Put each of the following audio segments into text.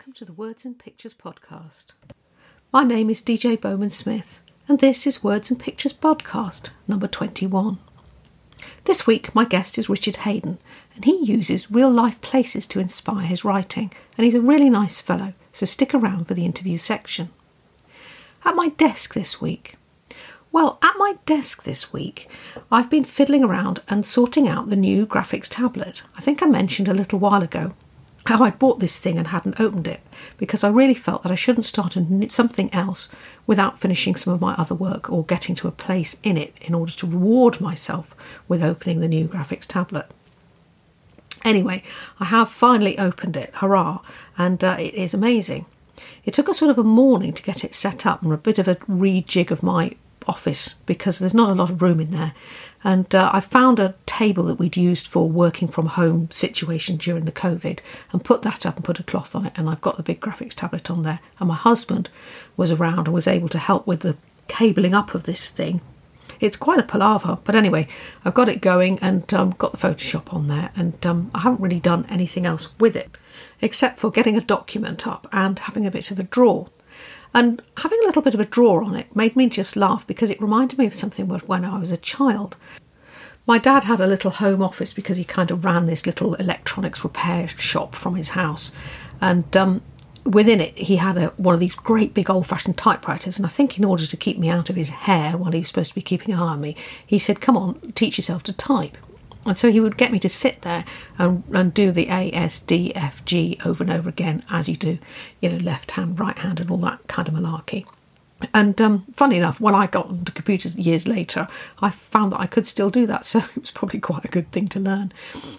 welcome to the Words and Pictures podcast. My name is DJ Bowman Smith, and this is Words and Pictures podcast number 21. This week, my guest is Richard Hayden, and he uses real life places to inspire his writing, and he's a really nice fellow, so stick around for the interview section. At my desk this week, well, at my desk this week, I've been fiddling around and sorting out the new graphics tablet. I think I mentioned a little while ago how I bought this thing and hadn't opened it because I really felt that I shouldn't start something else without finishing some of my other work or getting to a place in it in order to reward myself with opening the new graphics tablet. Anyway, I have finally opened it, hurrah, and uh, it is amazing. It took a sort of a morning to get it set up and a bit of a rejig of my office because there's not a lot of room in there. And uh, I found a table that we'd used for working from home situation during the COVID and put that up and put a cloth on it. And I've got the big graphics tablet on there. And my husband was around and was able to help with the cabling up of this thing. It's quite a palaver, but anyway, I've got it going and um, got the Photoshop on there, and um, I haven't really done anything else with it except for getting a document up and having a bit of a draw. And having a little bit of a draw on it made me just laugh because it reminded me of something when I was a child. My dad had a little home office because he kind of ran this little electronics repair shop from his house. And um, within it, he had a, one of these great big old fashioned typewriters. And I think, in order to keep me out of his hair while he was supposed to be keeping an eye on me, he said, Come on, teach yourself to type. And so he would get me to sit there and, and do the A, S, D, F, G over and over again, as you do, you know, left hand, right hand, and all that kind of malarkey. And um, funny enough, when I got onto computers years later, I found that I could still do that. So it was probably quite a good thing to learn.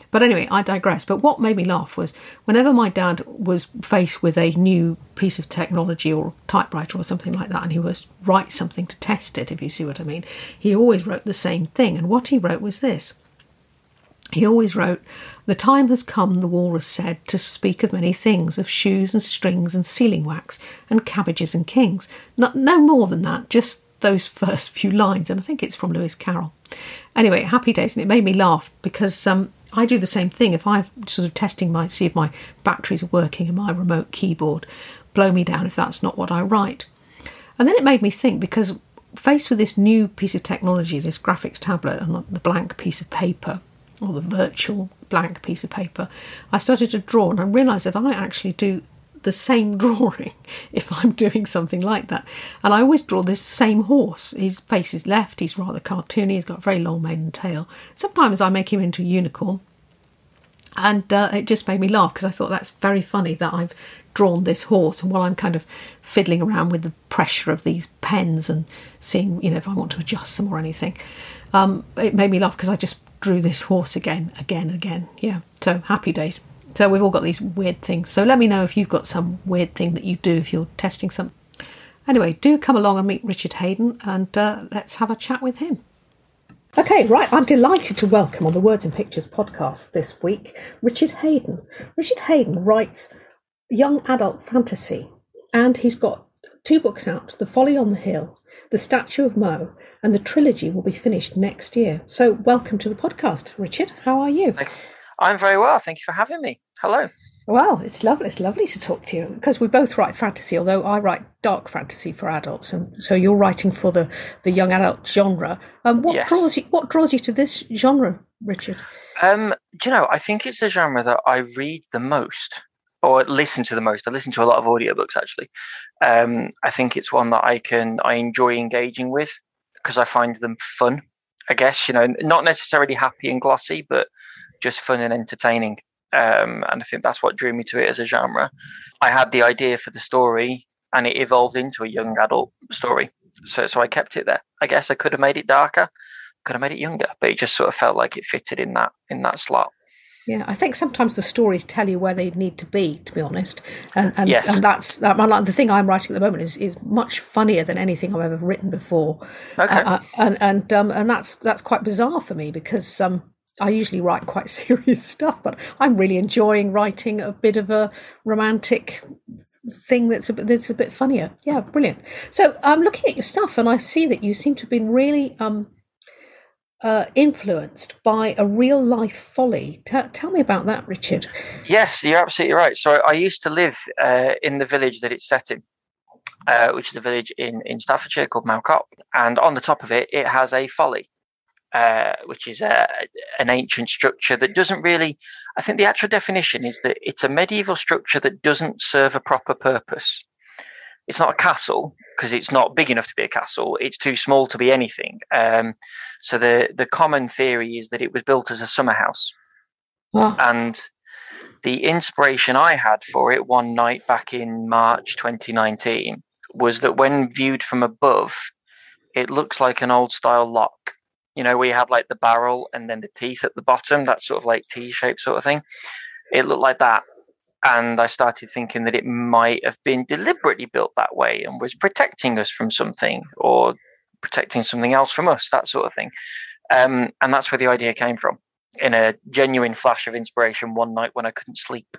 But anyway, I digress. But what made me laugh was whenever my dad was faced with a new piece of technology or typewriter or something like that, and he was write something to test it, if you see what I mean, he always wrote the same thing. And what he wrote was this he always wrote, The time has come, the walrus said, to speak of many things, of shoes and strings and sealing wax and cabbages and kings. No, no more than that, just those first few lines. And I think it's from Lewis Carroll. Anyway, happy days. And it made me laugh because um, I do the same thing. If I'm sort of testing my, see if my batteries are working in my remote keyboard, blow me down if that's not what I write. And then it made me think because faced with this new piece of technology, this graphics tablet and the blank piece of paper, or the virtual blank piece of paper, I started to draw and I realised that I actually do the same drawing if I'm doing something like that. And I always draw this same horse. His face is left, he's rather cartoony, he's got a very long mane and tail. Sometimes I make him into a unicorn. And uh, it just made me laugh because I thought that's very funny that I've drawn this horse and while I'm kind of fiddling around with the pressure of these pens and seeing, you know, if I want to adjust them or anything, um, it made me laugh because I just drew this horse again, again, again. Yeah, so happy days. So we've all got these weird things. So let me know if you've got some weird thing that you do if you're testing something. Anyway, do come along and meet Richard Hayden and uh, let's have a chat with him. Okay, right. I'm delighted to welcome on the Words and Pictures podcast this week Richard Hayden. Richard Hayden writes young adult fantasy and he's got two books out The Folly on the Hill, The Statue of Mow, and the trilogy will be finished next year. So, welcome to the podcast, Richard. How are you? I'm very well. Thank you for having me. Hello. Well, it's lovely. It's lovely to talk to you because we both write fantasy, although I write dark fantasy for adults, and so you're writing for the, the young adult genre. Um, what yes. draws you? What draws you to this genre, Richard? Um, do you know? I think it's the genre that I read the most, or listen to the most. I listen to a lot of audiobooks actually. Um, I think it's one that I can I enjoy engaging with because I find them fun. I guess you know, not necessarily happy and glossy, but just fun and entertaining. Um, and I think that's what drew me to it as a genre. I had the idea for the story, and it evolved into a young adult story. So, so I kept it there. I guess I could have made it darker, could have made it younger, but it just sort of felt like it fitted in that in that slot. Yeah, I think sometimes the stories tell you where they need to be, to be honest, and and, yes. and that's that, the thing I'm writing at the moment is is much funnier than anything I've ever written before. Okay, uh, uh, and and um, and that's that's quite bizarre for me because um, I usually write quite serious stuff, but I'm really enjoying writing a bit of a romantic thing that's a bit that's a bit funnier. Yeah, brilliant. So I'm looking at your stuff and I see that you seem to have been really um uh, influenced by a real life folly. T- tell me about that, Richard. Yes, you're absolutely right. So I used to live uh, in the village that it's set in, uh, which is a village in, in Staffordshire called Mow Cop. And on the top of it, it has a folly, uh, which is a, an ancient structure that doesn't really, I think the actual definition is that it's a medieval structure that doesn't serve a proper purpose it's not a castle because it's not big enough to be a castle. It's too small to be anything. Um, so the the common theory is that it was built as a summer house, and the inspiration I had for it one night back in March 2019 was that when viewed from above, it looks like an old style lock. You know, we had like the barrel and then the teeth at the bottom, that sort of like T shaped sort of thing. It looked like that and I started thinking that it might have been deliberately built that way and was protecting us from something or protecting something else from us, that sort of thing. Um, and that's where the idea came from in a genuine flash of inspiration one night when I couldn't sleep.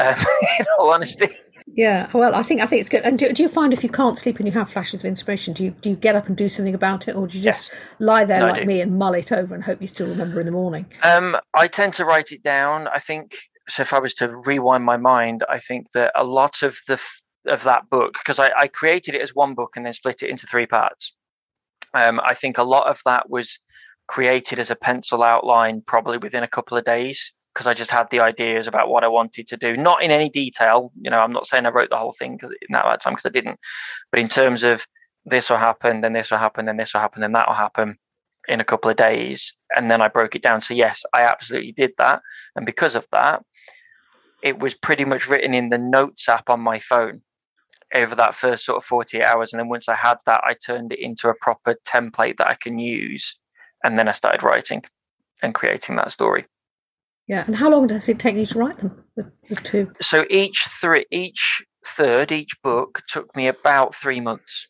Um, in all honesty. yeah. Well, I think I think it's good. And do, do you find if you can't sleep and you have flashes of inspiration, do you do you get up and do something about it, or do you just Yes. lie there No, like me and mull it over and hope you still remember in the morning? Um, I tend to write it down. I think so. If I was to rewind my mind, I think that a lot of the of that book, because I, I created it as one book and then split it into three parts. Um, I think a lot of that was created as a pencil outline, probably within a couple of days, because I just had the ideas about what I wanted to do. Not in any detail. You know, I'm not saying I wrote the whole thing because in that, that time because I didn't. But in terms of this will happen, then this will happen, then this will happen, then that will happen in a couple of days and then I broke it down. So yes, I absolutely did that. And because of that, it was pretty much written in the notes app on my phone over that first sort of 48 hours. And then once I had that, I turned it into a proper template that I can use. And then I started writing and creating that story. Yeah. And how long does it take you to write them? The, the two. So each three, each third, each book took me about three months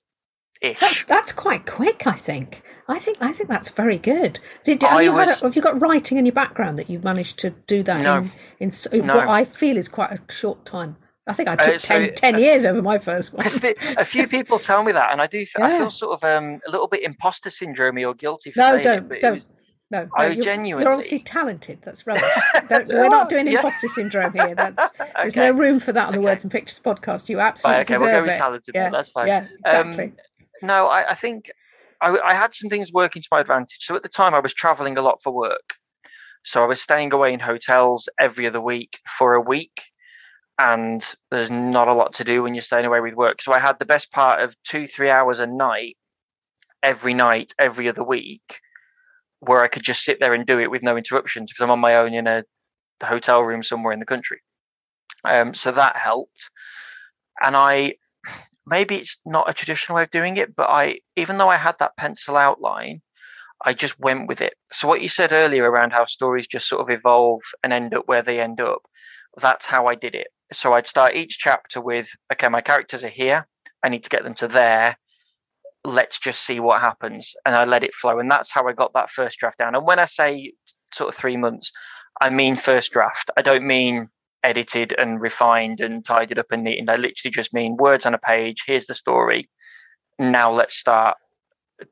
ish. that's quite quick. I think. I think I think that's very good. Did have I you had was- a, have you got writing in your background that you've managed to do that No. in, in No. what I feel is quite a short time. I think I took Uh, so, 10, 10 years over my first one. The- a few people tell me that, and I do. I feel sort of um, a little bit imposter syndrome or guilty for No, saying don't, it. don't. was- No, no you're, genuinely- you're obviously talented. That's rubbish. Don't, we're not doing Yeah. imposter syndrome here. That's there's Okay. no room for that on the Okay. Words and Pictures podcast. You absolutely Right, okay, we'll deserve go with it. talented yeah, that's fine. Yeah, exactly. Um, No, I, I think I, I had some things working to my advantage. So at the time, I was traveling a lot for work. So I was staying away in hotels every other week for a week. And there's not a lot to do when you're staying away with work. So I had the best part of two, three hours a night, every night, every other week, where I could just sit there and do it with no interruptions because I'm on my own in a hotel room somewhere in the country. Um, so that helped. And I maybe it's not a traditional way of doing it, but I, even though I had that pencil outline, I just went with it. So what you said earlier around how stories just sort of evolve and end up where they end up, that's how I did it. So I'd start each chapter with, okay, my characters are here. I need to get them to there. Let's just see what happens. And I let it flow. And that's how I got that first draft down. And when I say sort of three months, I mean first draft. I don't mean edited and refined and tidied up and neat. And I literally just mean words on a page. Here's the story. Now let's start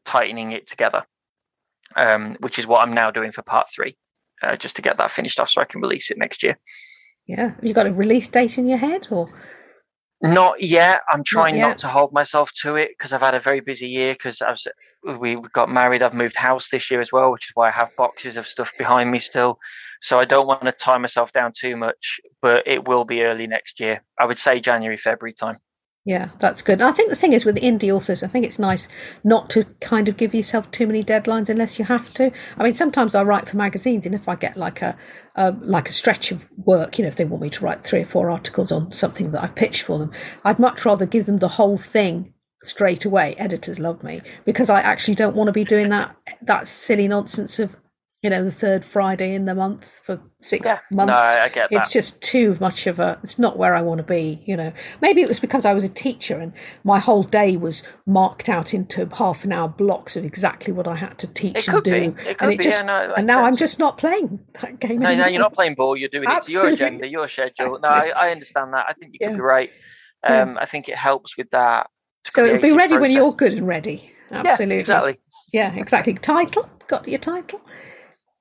tightening it together, um, which is what I'm now doing for part three, uh, just to get that finished off so I can release it next year. yeah. Have you got a release date in your head or? Not yet. I'm trying yet. not to hold myself to it because I've had a very busy year. Because we got married. I've moved house this year as well, which is why I have boxes of stuff behind me still. So I don't want to tie myself down too much, but it will be early next year. I would say January, February time. Yeah, that's good. I think the thing is with indie authors, I think it's nice not to kind of give yourself too many deadlines unless you have to. I mean, sometimes I write for magazines, and if I get like a, a like a stretch of work, you know, if they want me to write three or four articles on something that I've pitched for them, I'd much rather give them the whole thing straight away. Editors love me because I actually don't want to be doing that that silly nonsense of you know the third Friday in the month for six Yeah, months. no, I get It's that. just too much of a. It's not where I want to be. You know, maybe it was because I was a teacher and my whole day was marked out into half an hour blocks of exactly what I had to teach and do. be. It and could it be, just yeah, no, and now I'm just not playing that game. No, no, you're not playing ball. You're doing it to your agenda, your schedule. No, I, I understand that. I think you could Yeah. be right. Um, I think it helps with that. So it'll be ready when you're good and ready. Absolutely. Exactly. Yeah, exactly. Title? Got your title?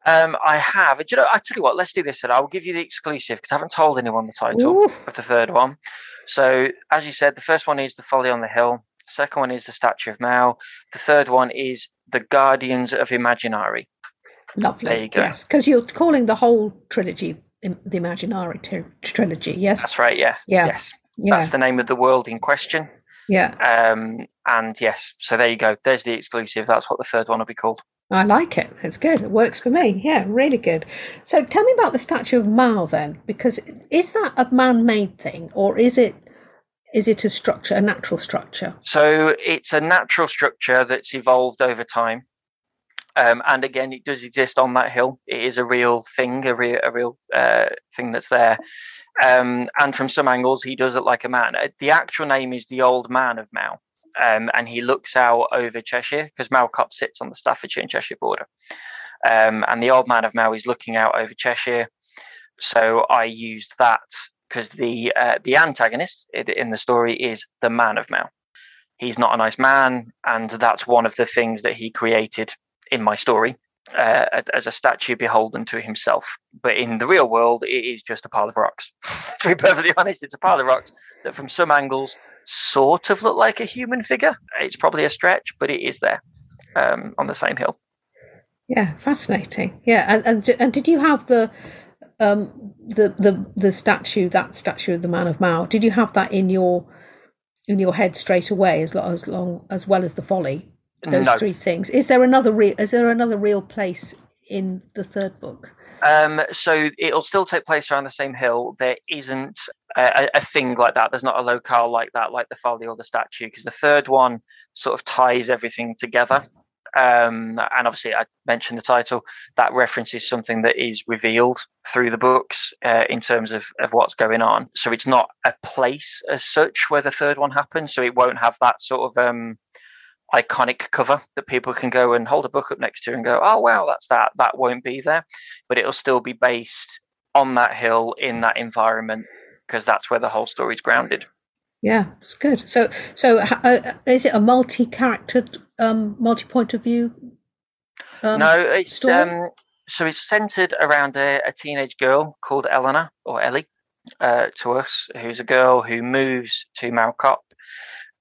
Um, I have. Do you know, I tell you what, let's do this. And I'll give you the exclusive because I haven't told anyone the title Ooh. of the third one. So, as you said, the first one is The Folly on the Hill. The second one is The Statue of Mow. The third one is The Guardians of Imaginari. Lovely. There you go. Yes, because you're calling the whole trilogy the Imaginari tri- trilogy. Yes. That's right, yeah. Yeah. Yes. yeah. That's the name of the world in question. yeah. Um, and yes, so there you go. There's the exclusive. That's what the third one will be called. I like it. It's good. It works for me. Yeah, really good. So tell me about the statue of Mow then, because is that a man-made thing or is it is it a structure, a natural structure? So it's a natural structure that's evolved over time. Um, and again, it does exist on that hill. It is a real thing, a real, a real uh, thing that's there. Um, and from some angles, he does it like a man. Uh, The actual name is the Old Man of Mow, um, and he looks out over Cheshire because Mow Cop sits on the Staffordshire and Cheshire border. Um, and the Old Man of Mow is looking out over Cheshire. So I used that because the uh, the antagonist in- the story is the Man of Mow. He's not a nice man, and that's one of the things that he created in my story uh, as a statue beholden to himself. But in the real world, it is just a pile of rocks. to be perfectly honest, it's a pile of rocks that, from some angles, sort of look like a human figure. It's probably a stretch, but it is there um, on the same hill. Yeah, fascinating. Yeah, and and, and did you have the um the the the statue that statue of the man of Mow? Did you have that in your in your head straight away as long as long as well as the folly? Those No. three things. Is there another real? Is there another real place in the third book? Um, so it'll still take place around the same hill. There isn't a, a- thing like that. There's not a locale like that, like the folly or the statue, because the third one sort of ties everything together. Um, and obviously, I mentioned the title. That references something that is revealed through the books uh, in terms of, of what's going on. So it's not a place as such where the third one happens. So it won't have that sort of um, iconic cover that people can go and hold a book up next to and go, oh wow, that's that. That won't be there, but it'll still be based on that hill in that environment because that's where the whole story's grounded. Yeah, it's good. So so uh, is it a multi-character, um, multi-point of view? Um, no, it's story? um, so it's centered around a, a teenage girl called Eleanor or Ellie uh, to us, who's a girl who moves to Mow Cop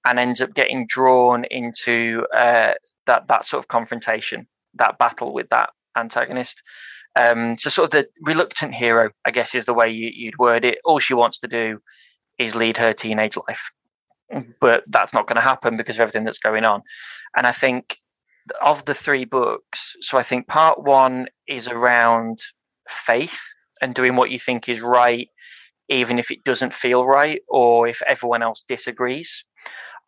and ends up getting drawn into uh, that that sort of confrontation, that battle with that antagonist. Um, so sort of the reluctant hero, I guess, is the way you, you'd word it. All she wants to do is lead her teenage life, but that's not going to happen because of everything that's going on. And I think of the three books, so I think part one is around faith and doing what you think is right, even if it doesn't feel right or if everyone else disagrees.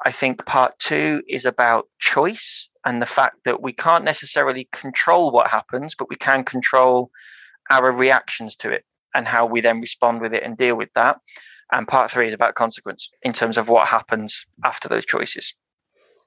I think part two is about choice and the fact that we can't necessarily control what happens, but we can control our reactions to it and how we then respond with it and deal with that. And part three is about consequence in terms of what happens after those choices.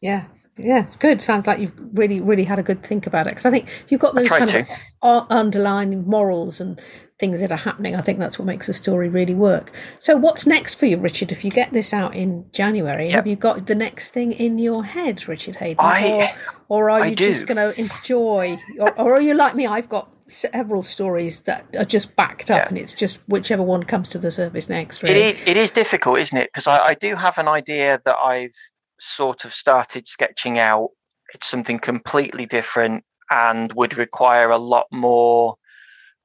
Yeah, yeah, it's good. Sounds like you've really, really had a good think about it. Because I think if you've got those kind of underlying morals and things that are happening, I think that's what makes the story really work. So, what's next for you, Richard? If you get this out in January, Yep. have you got the next thing in your head, Richard Hayden, I- or, or are I you just going to enjoy, or, or are you like me? I've got several stories that are just backed up, Yeah. and it's just whichever one comes to the surface next. Really, is, it is difficult, isn't it? Because I, I do have an idea that I've sort of started sketching out. It's something completely different and would require a lot more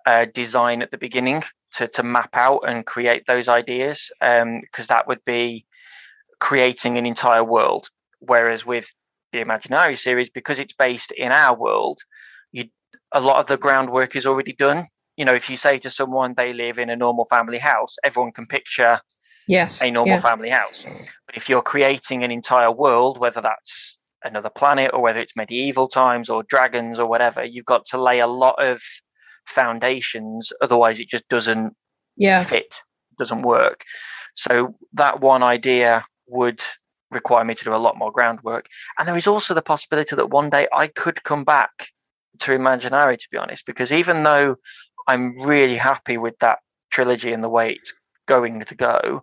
uh, design at the beginning to, to map out and create those ideas. Because that would be creating an entire world. Whereas with the Imaginari series, because it's based in our world, you a lot of the groundwork is already done. You know, if you say to someone they live in a normal family house, everyone can picture yes, a normal yeah. family house. If you're creating an entire world, whether that's another planet or whether it's medieval times or dragons or whatever, you've got to lay a lot of foundations. Otherwise, it just doesn't yeah, fit, doesn't work. So that one idea would require me to do a lot more groundwork. And there is also the possibility that one day I could come back to Imaginari, to be honest, because even though I'm really happy with that trilogy and the way it's going to go,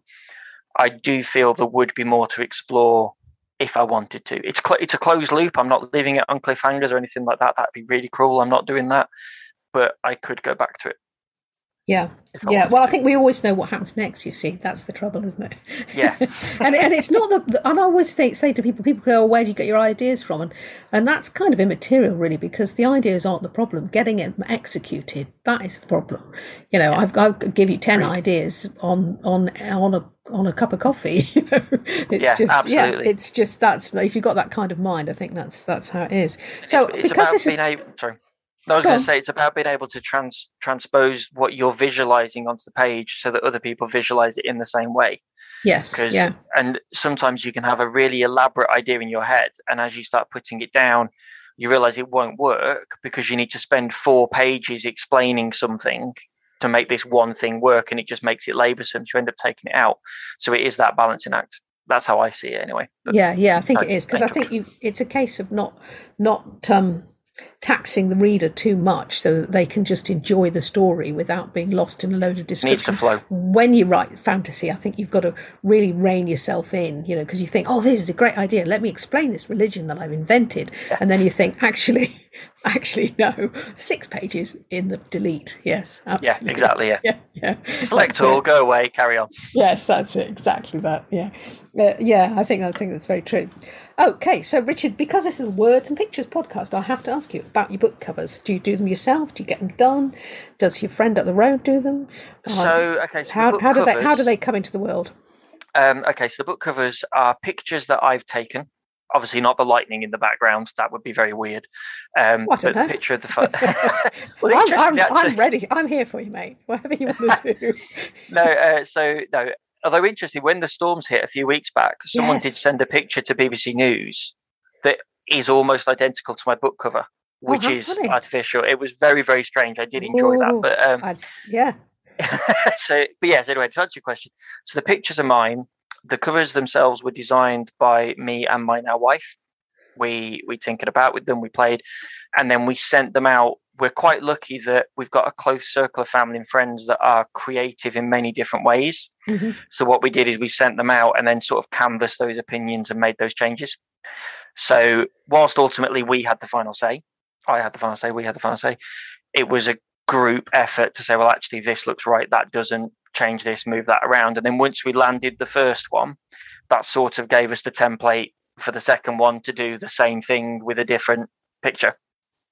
I do feel there would be more to explore if I wanted to. It's cl- it's a closed loop. I'm not leaving it on cliffhangers or anything like that. That'd be really cruel. I'm not doing that. But I could go back to it. Yeah, yeah. Well, I think we always know what happens next. You see, that's the trouble, isn't it? Yeah. and and it's not the, and I always say, say to people, people go, oh, "Where do you get your ideas from?" And and that's kind of immaterial, really, because the ideas aren't the problem. Getting it executed that is the problem. You know, I've I'll give you ten ideas on on on a on a cup of coffee. it's yeah, just absolutely. yeah, it's just that's if you've got that kind of mind, I think that's that's how it is. So it's, it's because about this being is able. Sorry. I was Go going to say it's about being able to trans transpose what you're visualizing onto the page so that other people visualize it in the same way. yes, Because yeah, and sometimes you can have a really elaborate idea in your head, and as you start putting it down, you realize it won't work because you need to spend four pages explaining something to make this one thing work, and it just makes it laborsome. So you end up taking it out. So it is that balancing act. That's how I see it, anyway. But yeah, yeah. I think it is because I think- you. It's a case of not not um, taxing the reader too much, so that they can just enjoy the story without being lost in a load of it needs to description. When you write fantasy, I think you've got to really rein yourself in, you know, because you think, "Oh, this is a great idea. Let me explain this religion that I've invented," and then you think, "Actually, actually, no, six pages in the delete." Yes, absolutely. Yeah, exactly. Yeah. Yeah, yeah. Select That's all, it. go away, carry on. Yes, that's it. Exactly that. Yeah, uh, yeah. I think I think that's very true. Okay, so Richard, because this is a words and pictures podcast, I have to ask you about your book covers. Do you do them yourself? Do you get them done? Does your friend up the road do them? So okay, so the how how do they how do they come into the world? Um, okay, so the book covers are pictures that I've taken. Obviously, not the lightning in the background. That would be very weird. Um, Well, I don't but the know. picture of the pho- well, I'm, I'm, I'm ready. I'm here for you, mate. Whatever you want to do. No, uh, so no. Although interesting, when the storms hit a few weeks back, someone did send a picture to BBC News that is almost identical to my book cover, which Oh, is funny. artificial. It was very, very strange. I did enjoy that, but um, I, yeah. so, but yes, anyway, to answer your question, so the pictures are mine. The covers themselves were designed by me and my now wife. We we tinkered about with them, we played, and then we sent them out. We're quite lucky that we've got a close circle of family and friends that are creative in many different ways. Mhm. So what we did is we sent them out and then sort of canvassed those opinions and made those changes. So whilst ultimately we had the final say, I had the final say, we had the final say, it was a group effort to say, well, actually, this looks right, that doesn't change this, move that around. And then once we landed the first one, that sort of gave us the template for the second one to do the same thing with a different picture.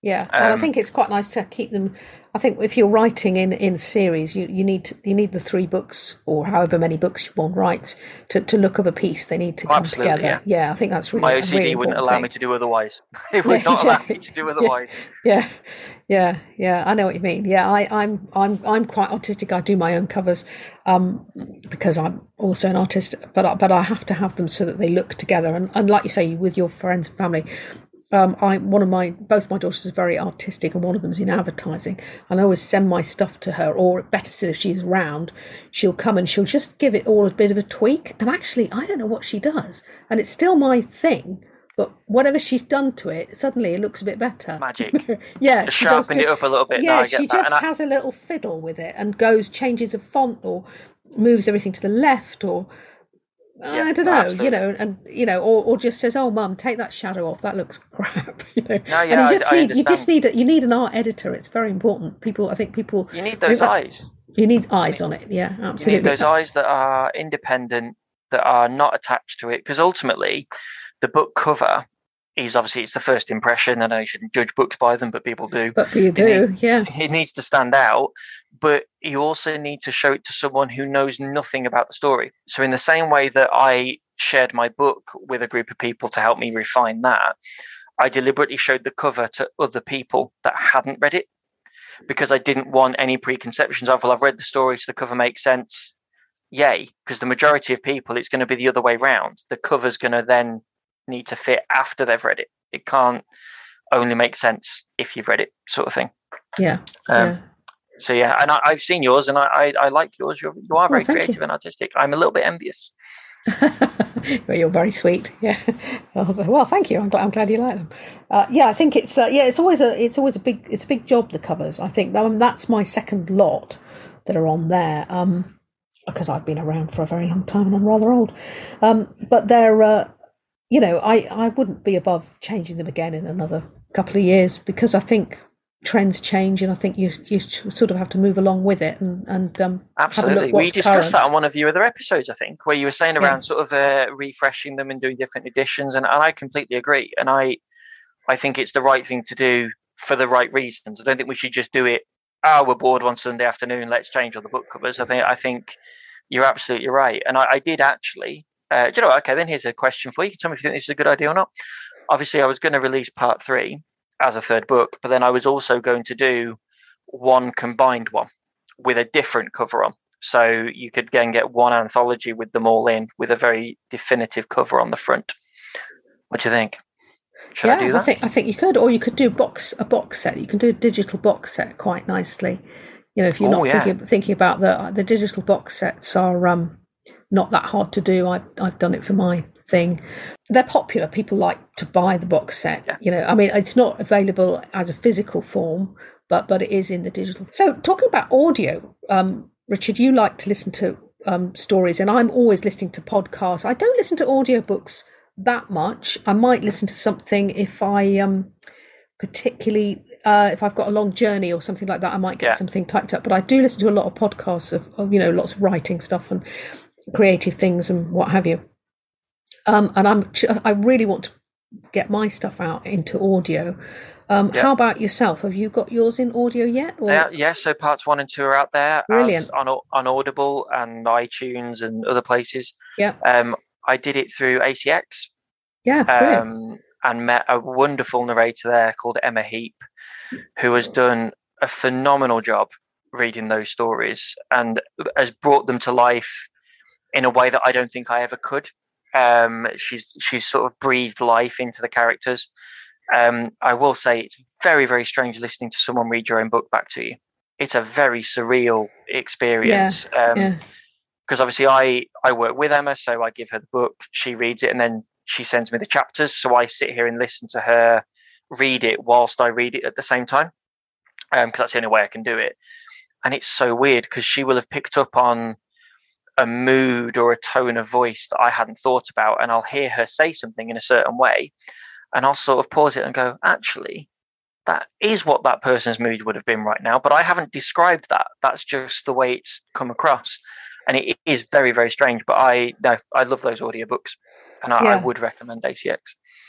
Yeah, well, I Um, think it's quite nice to keep them. I think if you're writing in in series, you, you need to, you need the three books or however many books you want write to, to look of a piece. They need to come together. yeah. I think that's really My OCD really wouldn't allow thing. me to do otherwise. it would Yeah, not allow me to do yeah. otherwise. Yeah, yeah, yeah. I know what you mean. Yeah, I, I'm I'm I'm quite autistic. I do my own covers um, because I'm also an artist, but I, but I have to have them so that they look together. And, and like you say, with your friends and family, um, I one of my both my daughters are very artistic, and one of them's in advertising. And I always send my stuff to her, or better still, if she's around, she'll come and she'll just give it all a bit of a tweak. And actually, I don't know what she does, and it's still my thing. But whatever she's done to it, suddenly it looks a bit better. Magic. yeah, Just she does sharpened it just- up a little bit. Yeah, she just I- has a little fiddle with it and goes changes a font or moves everything to the left or Yeah, I don't know, absolutely. you know, and you know, or, or just says, "Oh, mum, take that shadow off. That looks crap." You know, No, yeah, and I- you just I need you just need a, you need an art editor. It's very important. People, I think people You need those eyes. You need eyes on it. Yeah, You absolutely. need those eyes that are independent, that are not attached to it. Because ultimately, the book cover is obviously it's the first impression. I know you shouldn't judge books by them, but people do. But you do, yeah, It needs to stand out, but you also need to show it to someone who knows nothing about the story. So, in the same way that I shared my book with a group of people to help me refine that, I deliberately showed the cover to other people that hadn't read it because I didn't want any preconceptions of, well, I've read the story, so the cover makes sense. Yay, because the majority of people, it's going to be the other way round. The cover's going to then need to fit after they've read it. It can't only make sense if you've read it, sort of thing. yeah, Um, yeah. So yeah, and I, I've seen yours, and I, I, I like yours. You're, you are very Oh, thank you. creative and artistic. I'm a little bit envious. well, you're very sweet. Yeah. Oh, well, thank you. I'm glad, I'm glad you like them. Uh, yeah, I think it's uh, yeah, it's always a it's always a big it's a big job. The covers. I think um, that's my second lot that are on there. Um, because I've been around for a very long time and I'm rather old. Um, but they're uh, you know, I, I wouldn't be above changing them again in another couple of years because I think trends change and I think you you sort of have to move along with it and and um, absolutely. we discussed current. that on one of your other episodes, I think, where you were saying around yeah. sort of uh, refreshing them and doing different editions, and, and I completely agree. And I I think it's the right thing to do for the right reasons. I don't think we should just do it. Oh, we're bored one Sunday afternoon. Let's change all the book covers. I think I think you're absolutely right. And I, I did actually uh, do you know what? Okay, then here's a question for you. you. Can tell me if you think this is a good idea or not. Obviously, I was going to release part three as a third book, but then I was also going to do one combined one with a different cover on. So you could again get one anthology with them all in with a very definitive cover on the front. What do you think? Should yeah, I, do that? I think I think you could, or you could do box a box set. You can do a digital box set quite nicely. You know, if you're oh, not yeah. thinking thinking about the the digital box sets are um not that hard to do. I've, I've done it for my thing. They're popular. People like to buy the box set. Yeah. You know, I mean, it's not available as a physical form, but but it is in the digital. So talking about audio, um, Richard, you like to listen to um, stories, and I'm always listening to podcasts. I don't listen to audiobooks that much. I might listen to something if I um, particularly uh, if I've got a long journey or something like that, I might get yeah. something typed up. But I do listen to a lot of podcasts of, of, you know lots of writing stuff and creative things and what have you. Um, and I'm I really want to get my stuff out into audio. Um, yep. How about yourself? Have you got yours in audio yet? Or? Uh, yeah, so parts one and two are out there. Brilliant. on, on Audible and iTunes and other places. Yeah. Um, I did it through ACX. Yeah. Um, and met a wonderful narrator there called Emma Heap, who has done a phenomenal job reading those stories and has brought them to life in a way that I don't think I ever could. Um, she's she's sort of breathed life into the characters. Um, I will say it's very very strange listening to someone read your own book back to you. It's a very surreal experience. Yeah, um, yeah because obviously I I work with Emma, so I give her the book, she reads it, and then she sends me the chapters. So I sit here and listen to her read it whilst I read it at the same time, because um, that's the only way I can do it. And it's so weird because she will have picked up on a mood or a tone of voice that I hadn't thought about, and I'll hear her say something in a certain way, and I'll sort of pause it and go, actually, that is what that person's mood would have been right now, but I haven't described that. That's just the way it's come across, and it is very, very strange. But I no, I love those audiobooks, and I, yeah. I would recommend ACX.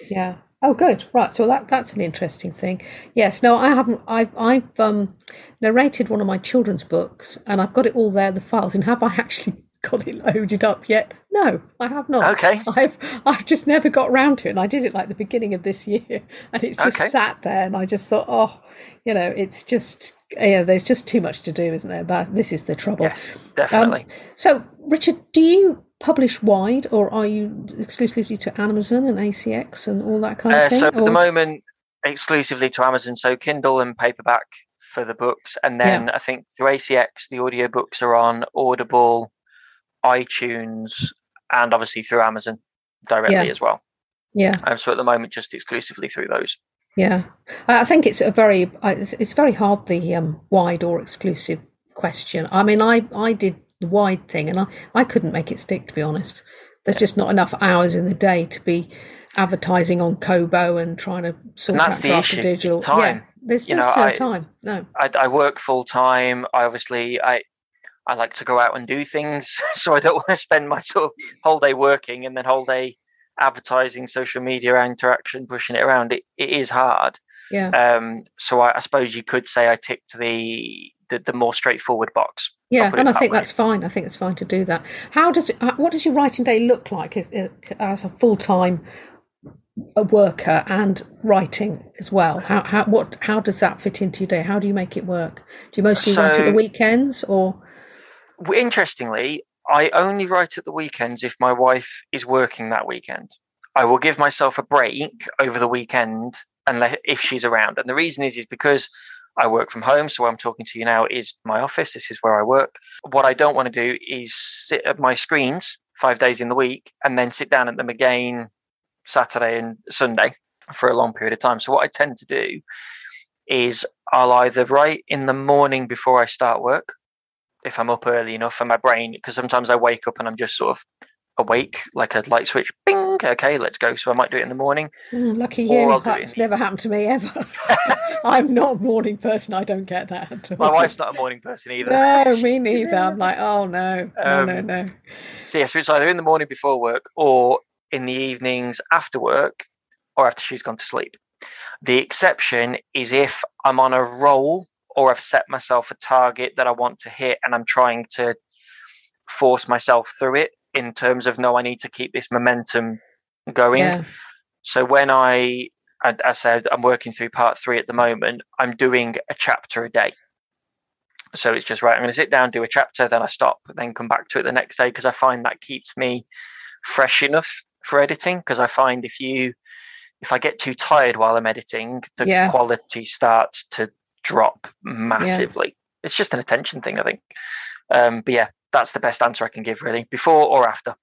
Yeah. Oh, good. Right. So that that's an interesting thing. Yes. No, I haven't. I've I've um, narrated one of my children's books, and I've got it all there, the files. And have I actually got it loaded up yet? No, I have not. Okay. I've I've just never got round to it. And I did it like the beginning of this year, and it's just okay. sat there. And I just thought, oh, you know, it's just yeah, there's just too much to do, isn't there? But this is the trouble. Yes, definitely. Um, so, Richard, do you publish wide, or are you exclusively to Amazon and ACX and all that kind of uh, thing? So, at or? the moment, exclusively to Amazon. So, Kindle and paperback for the books, and then yeah. I think through ACX, the audiobooks are on Audible, iTunes, and obviously through Amazon directly yeah. as well. Yeah. Um, so at the moment, just exclusively through those. Yeah, I think it's a very it's, it's very hard the um, wide or exclusive question. I mean, I I did the wide thing, and I I couldn't make it stick. To be honest, there's just not enough hours in the day to be advertising on Kobo and trying to sort out draft digital. Yeah, there's just you know, no I, time. No, I, I work full time. I obviously I I like to go out and do things, so I don't want to spend my sort of whole day working and then whole day advertising, social media interaction, pushing it around. It it is hard. Yeah. Um. So I, I suppose you could say I ticked the the, the more straightforward box. Yeah, and I think way. that's fine. I think it's fine to do that. How does uh, what does your writing day look like uh, uh, as a full time worker and writing as well? How how what how does that fit into your day? How do you make it work? Do you mostly so, write at the weekends or? Interestingly, I only write at the weekends if my wife is working that weekend. I will give myself a break over the weekend and if she's around. And the reason is is because I work from home, so I'm talking to you now is my office. This is where I work. What I don't want to do is sit at my screens five days in the week and then sit down at them again Saturday and Sunday for a long period of time. So what I tend to do is I'll either write in the morning before I start work, if I'm up early enough and my brain, because sometimes I wake up and I'm just sort of awake, like a light switch, bing, okay, let's go. So I might do it in the morning. Mm, lucky you. That's never happened to me ever. I'm not a morning person. I don't get that. My wife's not a morning person either. No, me neither. I'm like, oh no, no, no, um, no. So yes, it's either in the morning before work or in the evenings after work or after she's gone to sleep. The exception is if I'm on a roll or I've set myself a target that I want to hit and I'm trying to force myself through it in terms of no, I need to keep this momentum going. Yeah. So when I, I, I said I'm working through part three at the moment, I'm doing a chapter a day. So it's just right. I'm going to sit down, do a chapter, then I stop, then come back to it the next day because I find that keeps me fresh enough for editing. Because I find if you, if I get too tired while I'm editing, the yeah. quality starts to drop massively. Yeah. It's just an attention thing, I think. Um, but yeah, that's the best answer I can give, really, before or after.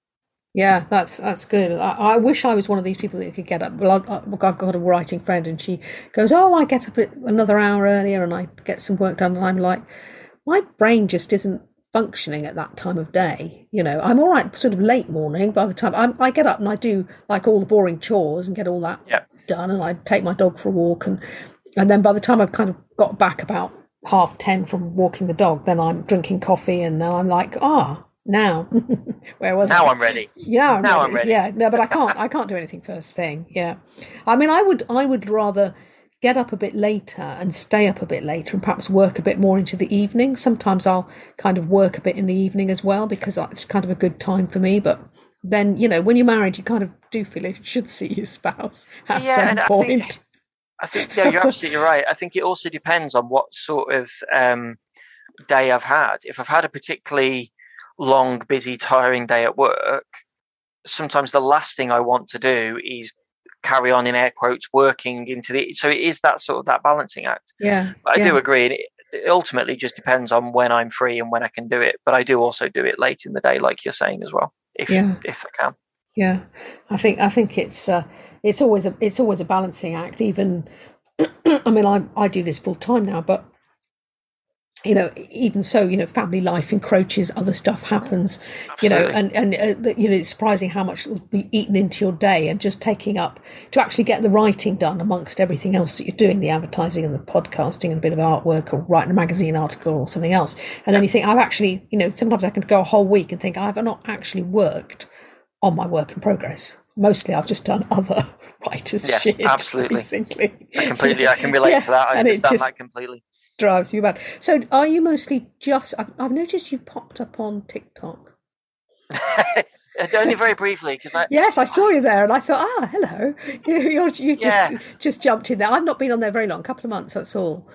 Yeah, that's that's good. I, I, wish I was one of these people that could get up. Well, I, have got a writing friend, and she goes, "Oh, I get up another hour earlier, and I get some work done." And I'm like, my brain just isn't functioning at that time of day. You know, I'm all right, sort of late morning. By the time I'm, i get up and I do like all the boring chores and get all that yeah. done, and I take my dog for a walk, and and then by the time I've kind of got back about half 10 from walking the dog, then I'm drinking coffee and then I'm like, ah, now where was I? now I? I'm ready. Yeah, I'm now ready. I'm ready. Yeah, no, but I can't. I can't do anything first thing. Yeah, I mean, I would. I would rather get up a bit later and stay up a bit later and perhaps work a bit more into the evening. Sometimes I'll kind of work a bit in the evening as well because it's kind of a good time for me. But then you know, when you're married, you kind of do feel you should see your spouse at yeah, some point. I think yeah, you're absolutely right. I think it also depends on what sort of um, day I've had. If I've had a particularly long, busy, tiring day at work, sometimes the last thing I want to do is carry on in air quotes working into the. So it is that sort of that balancing act. Yeah, but I yeah. do agree. It, it ultimately just depends on when I'm free and when I can do it. But I do also do it late in the day, like you're saying as well, if yeah. if I can. Yeah, I think I think it's uh, it's always a it's always a balancing act. Even I mean, I I do this full time now, but you know, even so, you know, family life encroaches, other stuff happens, Absolutely. you know, and and uh, you know, it's surprising how much will be eaten into your day, and just taking up to actually get the writing done amongst everything else that you're doing, the advertising and the podcasting and a bit of artwork, or writing a magazine article or something else, and then you think I've actually, you know, sometimes I can go a whole week and think I've not actually worked on my work in progress. Mostly, I've just done other writers' yeah, shit. Absolutely, basically. I completely, I can relate yeah, to that. I understand that completely. Drives you mad. So, are you mostly just? I've, I've noticed you've popped up on TikTok. Only very briefly, because I yes, I saw you there, and I thought, ah, hello. You, you just yeah. just jumped in there. I've not been on there very long, a couple of months. That's all.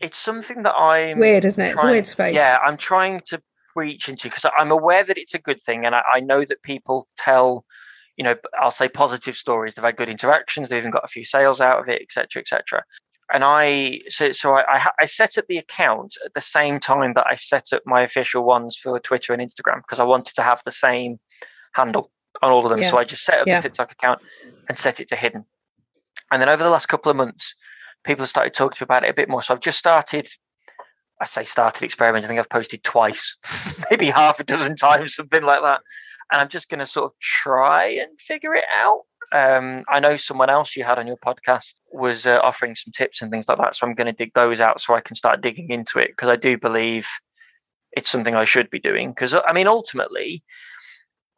It's something that I'm weird, isn't it? Trying, it's a weird space. Yeah, I'm trying to reach into because I'm aware that it's a good thing, and I, I, know that people tell, you know, I'll say positive stories. They've had good interactions. They've even got a few sales out of it, etc., etc. And I so so I, I, set up the account at the same time that I set up my official ones for Twitter and Instagram because I wanted to have the same handle on all of them. Yeah. So I just set up yeah. the TikTok account and set it to hidden. And then over the last couple of months, people have started talking to me about it a bit more. So I've just started I say started experimenting. I think I've posted twice, maybe half a dozen times, something like that. And I'm just going to sort of try and figure it out. Um, I know someone else you had on your podcast was uh, offering some tips and things like that. So I'm going to dig those out so I can start digging into it because I do believe it's something I should be doing. Because I mean, ultimately,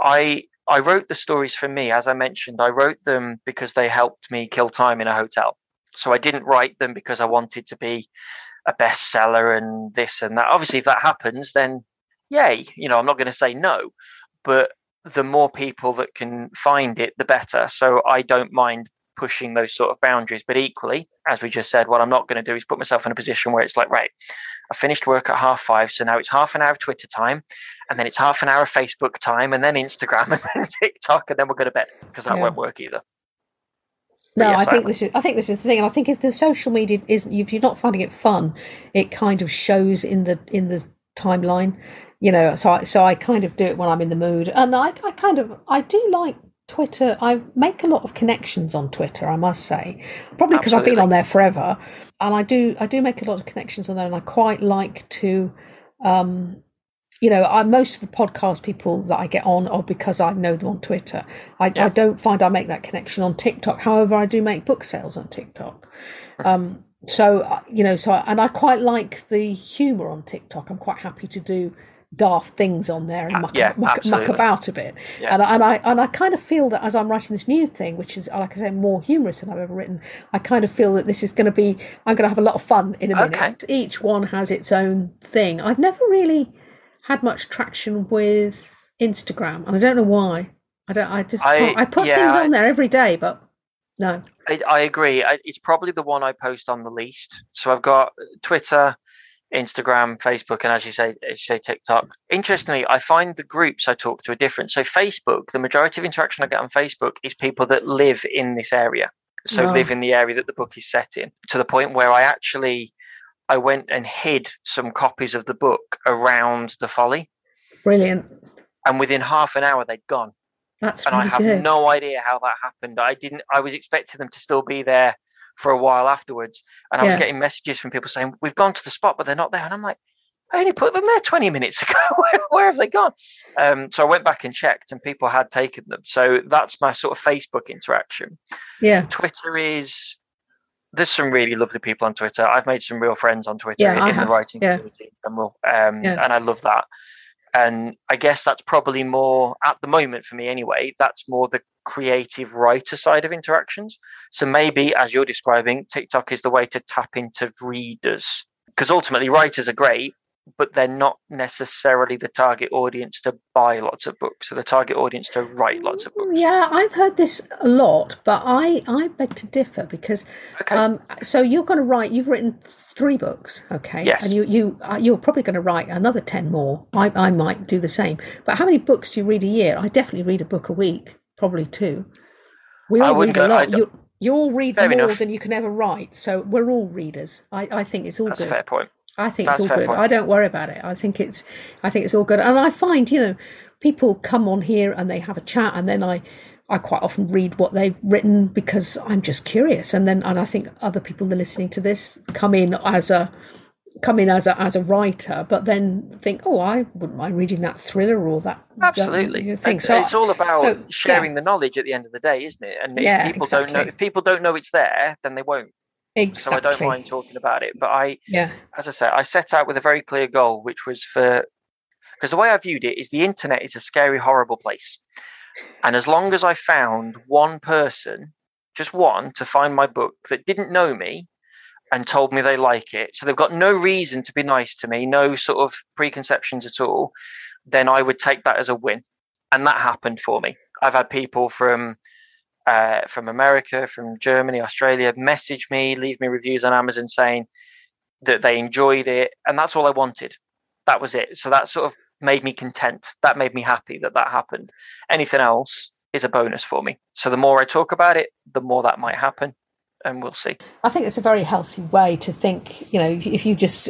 I I wrote the stories for me, as I mentioned. I wrote them because they helped me kill time in a hotel. So I didn't write them because I wanted to be a bestseller and this and that. Obviously, if that happens, then yay. You know, I'm not going to say no, but the more people that can find it, the better. So I don't mind pushing those sort of boundaries. But equally, as we just said, what I'm not going to do is put myself in a position where it's like, right, I finished work at half five, so now it's half an hour of Twitter time, and then it's half an hour of Facebook time, and then Instagram, and then TikTok, and then we'll go to bed because that yeah. won't work either. No, yes, I think this is. I think this is the thing, and I think if the social media isn't, if you're not finding it fun, it kind of shows in the in the timeline. You know, so I, so I kind of do it when I'm in the mood, and I, I kind of I do like Twitter. I make a lot of connections on Twitter. I must say, probably because I've been on there forever, and I do I do make a lot of connections on there, and I quite like to. Um, you know, I, most of the podcast people that I get on are because I know them on Twitter. I, Yeah. I don't find I make that connection on TikTok. However, I do make book sales on TikTok. Um, so uh, you know, so and I quite like the humour on TikTok. I'm quite happy to do daft things on there and muck, yeah, muck, muck about a bit. Yeah. And, I, and I and I kind of feel that as I'm writing this new thing, which is like I say, more humorous than I've ever written, I kind of feel that this is going to be. I'm going to have a lot of fun in a minute. Okay. Each one has its own thing. I've never really had much traction with Instagram, and I don't know why. I don't. I just I- I, put yeah, things on there every day, but no. I, I agree. I, it's probably the one I post on the least. So I've got Twitter, Instagram, Facebook, and as you say, as you say TikTok. Interestingly, I find the groups I talk to are different. So Facebook, the majority of interaction I get on Facebook is people that live in this area. So Oh. live in the area that the book is set in. To the point where I actually I went and hid some copies of the book around the folly, Brilliant. and within half an hour they'd gone That's and I have good. no idea how that happened. I didn't. I was expecting them to still be there for a while afterwards, and I was getting messages from people saying we've gone to the spot, but they're not there. And I'm like, I only put them there 20 minutes ago. where, where have they gone? Um, so I went back and checked, and people had taken them. So that's my sort of Facebook interaction. yeah. Twitter is. There's some really lovely people on Twitter. I've made some real friends on Twitter Yeah, I in the writing Yeah. community in general, um, Yeah. and I love that and I guess that's probably more at the moment for me anyway. That's more the creative writer side of interactions. So maybe, as you're describing, TikTok is the way to tap into readers because ultimately writers are great, but they're not necessarily the target audience to buy lots of books. So the target audience to write lots of books. Yeah, I've heard this a lot, but I, I beg to differ because Okay. um, so you're going to write. You've written three books, okay? Yes. And you you uh, you're probably going to write another ten more. I I might do the same. But how many books do you read a year? I definitely read a book a week, probably two. We all read a lot. You you all read Fair more enough. than you can ever write, so we're all readers. I, I think it's all that's a good. fair point. I think That's it's all good. point. I don't worry about it. I think it's I think it's all good. And I find, you know, people come on here and they have a chat and then I I quite often read what they've written because I'm just curious. And then and I think other people that are listening to this come in as a come in as a as a writer, but then think, oh, I wouldn't mind reading that thriller or that that Absolutely. thing. It's, So it's all about so, yeah. sharing the knowledge at the end of the day, isn't it? And if Yeah, people don't know exactly. if people don't know it's there, then they won't. So I don't mind talking about it. But I Yeah. as I said, I set out with a very clear goal, which was for because the way I viewed it is the internet is a scary, horrible place. And as long as I found one person, just one, to find my book that didn't know me and told me they like it, so they've got no reason to be nice to me, no sort of preconceptions at all, then I would take that as a win. And that happened for me. I've had people from uh, from America, from Germany, Australia message me, leave me reviews on Amazon saying that they enjoyed it, and that's all I wanted. That was it. So that sort of made me content. That made me happy that that happened. Anything else is a bonus for me. So the more I talk about it, the more that might happen, and we'll see. I think it's a very healthy way to think. You know, if you just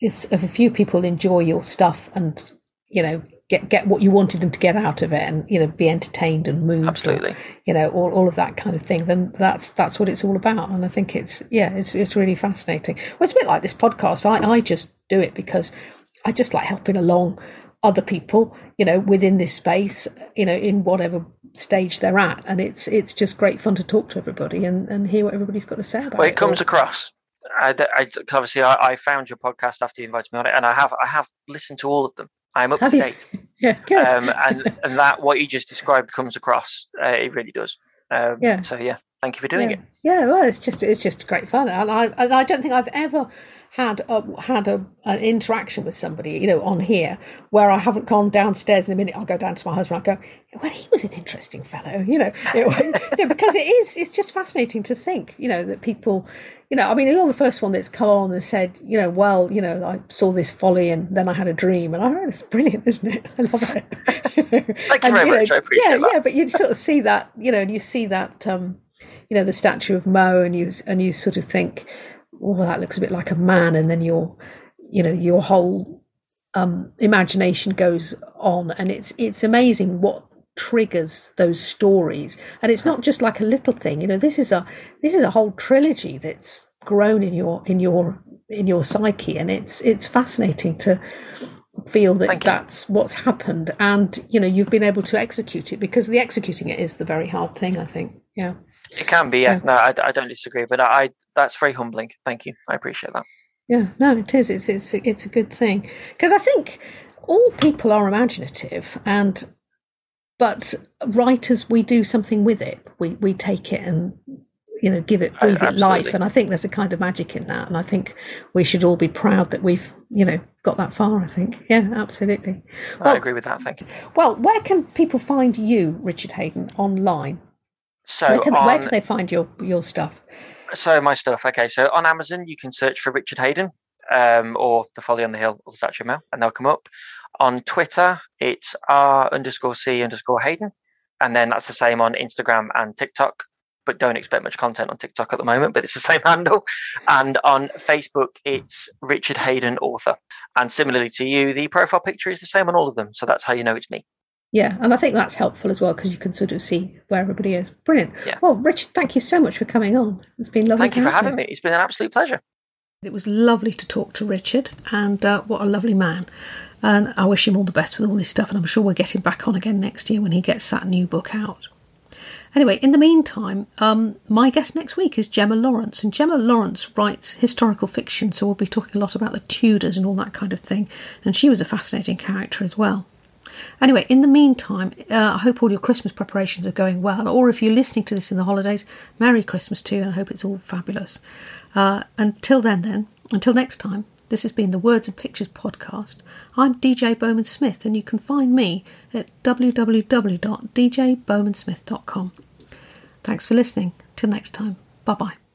if, if a few people enjoy your stuff and you know get get what you wanted them to get out of it, and you know be entertained and moved, or, Absolutely. you know all, all of that kind of thing, then that's that's what it's all about. And I think it's yeah, it's it's really fascinating. Well, it's a bit like this podcast. I I just do it because I just like helping along other people, you know, within this space, you know, in whatever stage they're at, and it's it's just great fun to talk to everybody and and hear what everybody's got to say about Well, it. it comes or- across. I, I- obviously, I, I found your podcast after you invited me on it, and I have I have listened to all of them. I am up Have to you? date. Yeah, good. um, and and that what you just described comes across. Uh, it really does. Um, Yeah. So yeah, thank you for doing yeah. it. Yeah, well, it's just it's just great fun, and I and I don't think I've ever had a, had a an interaction with somebody, you know, on here where I haven't gone downstairs in a minute. I'll go down to my husband. I go, well, he was an interesting fellow, you know, it, you know, because it is it's just fascinating to think, you know, that people. You know, I mean, you're the first one that's come on and said, you know, well, you know, I saw this folly and then I had a dream, and I oh, it's brilliant, isn't it? I love it. Thank you And, very know, much. I appreciate yeah, that. yeah, but you sort of see that, you know, and you see that, um, you know, the statue of Mow, and you and you sort of think, oh, that looks a bit like a man, and then your, you know, your whole um, imagination goes on, and it's it's amazing what triggers those stories, and it's not just like a little thing. You know, this is a this is a whole trilogy that's grown in your in your in your psyche, and it's it's fascinating to feel that that's what's happened, and you know you've been able to execute it because the executing it is the very hard thing. I think. Yeah. It can be. Yeah. No, I, I, don't disagree, but I that's very humbling. Thank you. I appreciate that. Yeah. No, it is. It's it's it's a good thing because I think all people are imaginative and but writers we do something with it we we take it and you know give it breathe it life and i think there's a kind of magic in that and i think we should all be proud that we've you know got that far i think yeah absolutely well, i agree with that thank you well where can people find you richard hayden online so where can, on, where can they find your your stuff so my stuff okay so on amazon you can search for richard hayden um, or the folly on the hill or the statue mail and they'll come up on twitter it's r underscore c underscore hayden and then that's the same on instagram and tiktok but don't expect much content on TikTok at the moment, but it's the same handle. And on Facebook, it's Richard Hayden Author. And similarly to you, the profile picture is the same on all of them. So that's how you know it's me. Yeah, and I think that's helpful as well because you can sort of see where everybody is. Brilliant. Yeah. Well, Richard, thank you so much for coming on. It's been lovely. Thank you for having me. It's been an absolute pleasure. It was lovely to talk to Richard, and uh, what a lovely man. And I wish him all the best with all this stuff, and I'm sure we'll get him back on again next year when he gets that new book out. Anyway, in the meantime, um, my guest next week is Gemma Lawrence, and Gemma Lawrence writes historical fiction, so we'll be talking a lot about the Tudors and all that kind of thing. And she was a fascinating character as well. Anyway, in the meantime, uh, I hope all your Christmas preparations are going well, or if you're listening to this in the holidays, Merry Christmas too, and I hope it's all fabulous. Uh, until then, then, until next time, this has been the Words and Pictures podcast. I'm DJ Bowman Smith, and you can find me at www.djbowmansmith.com. Thanks for listening. Till next time. Bye bye.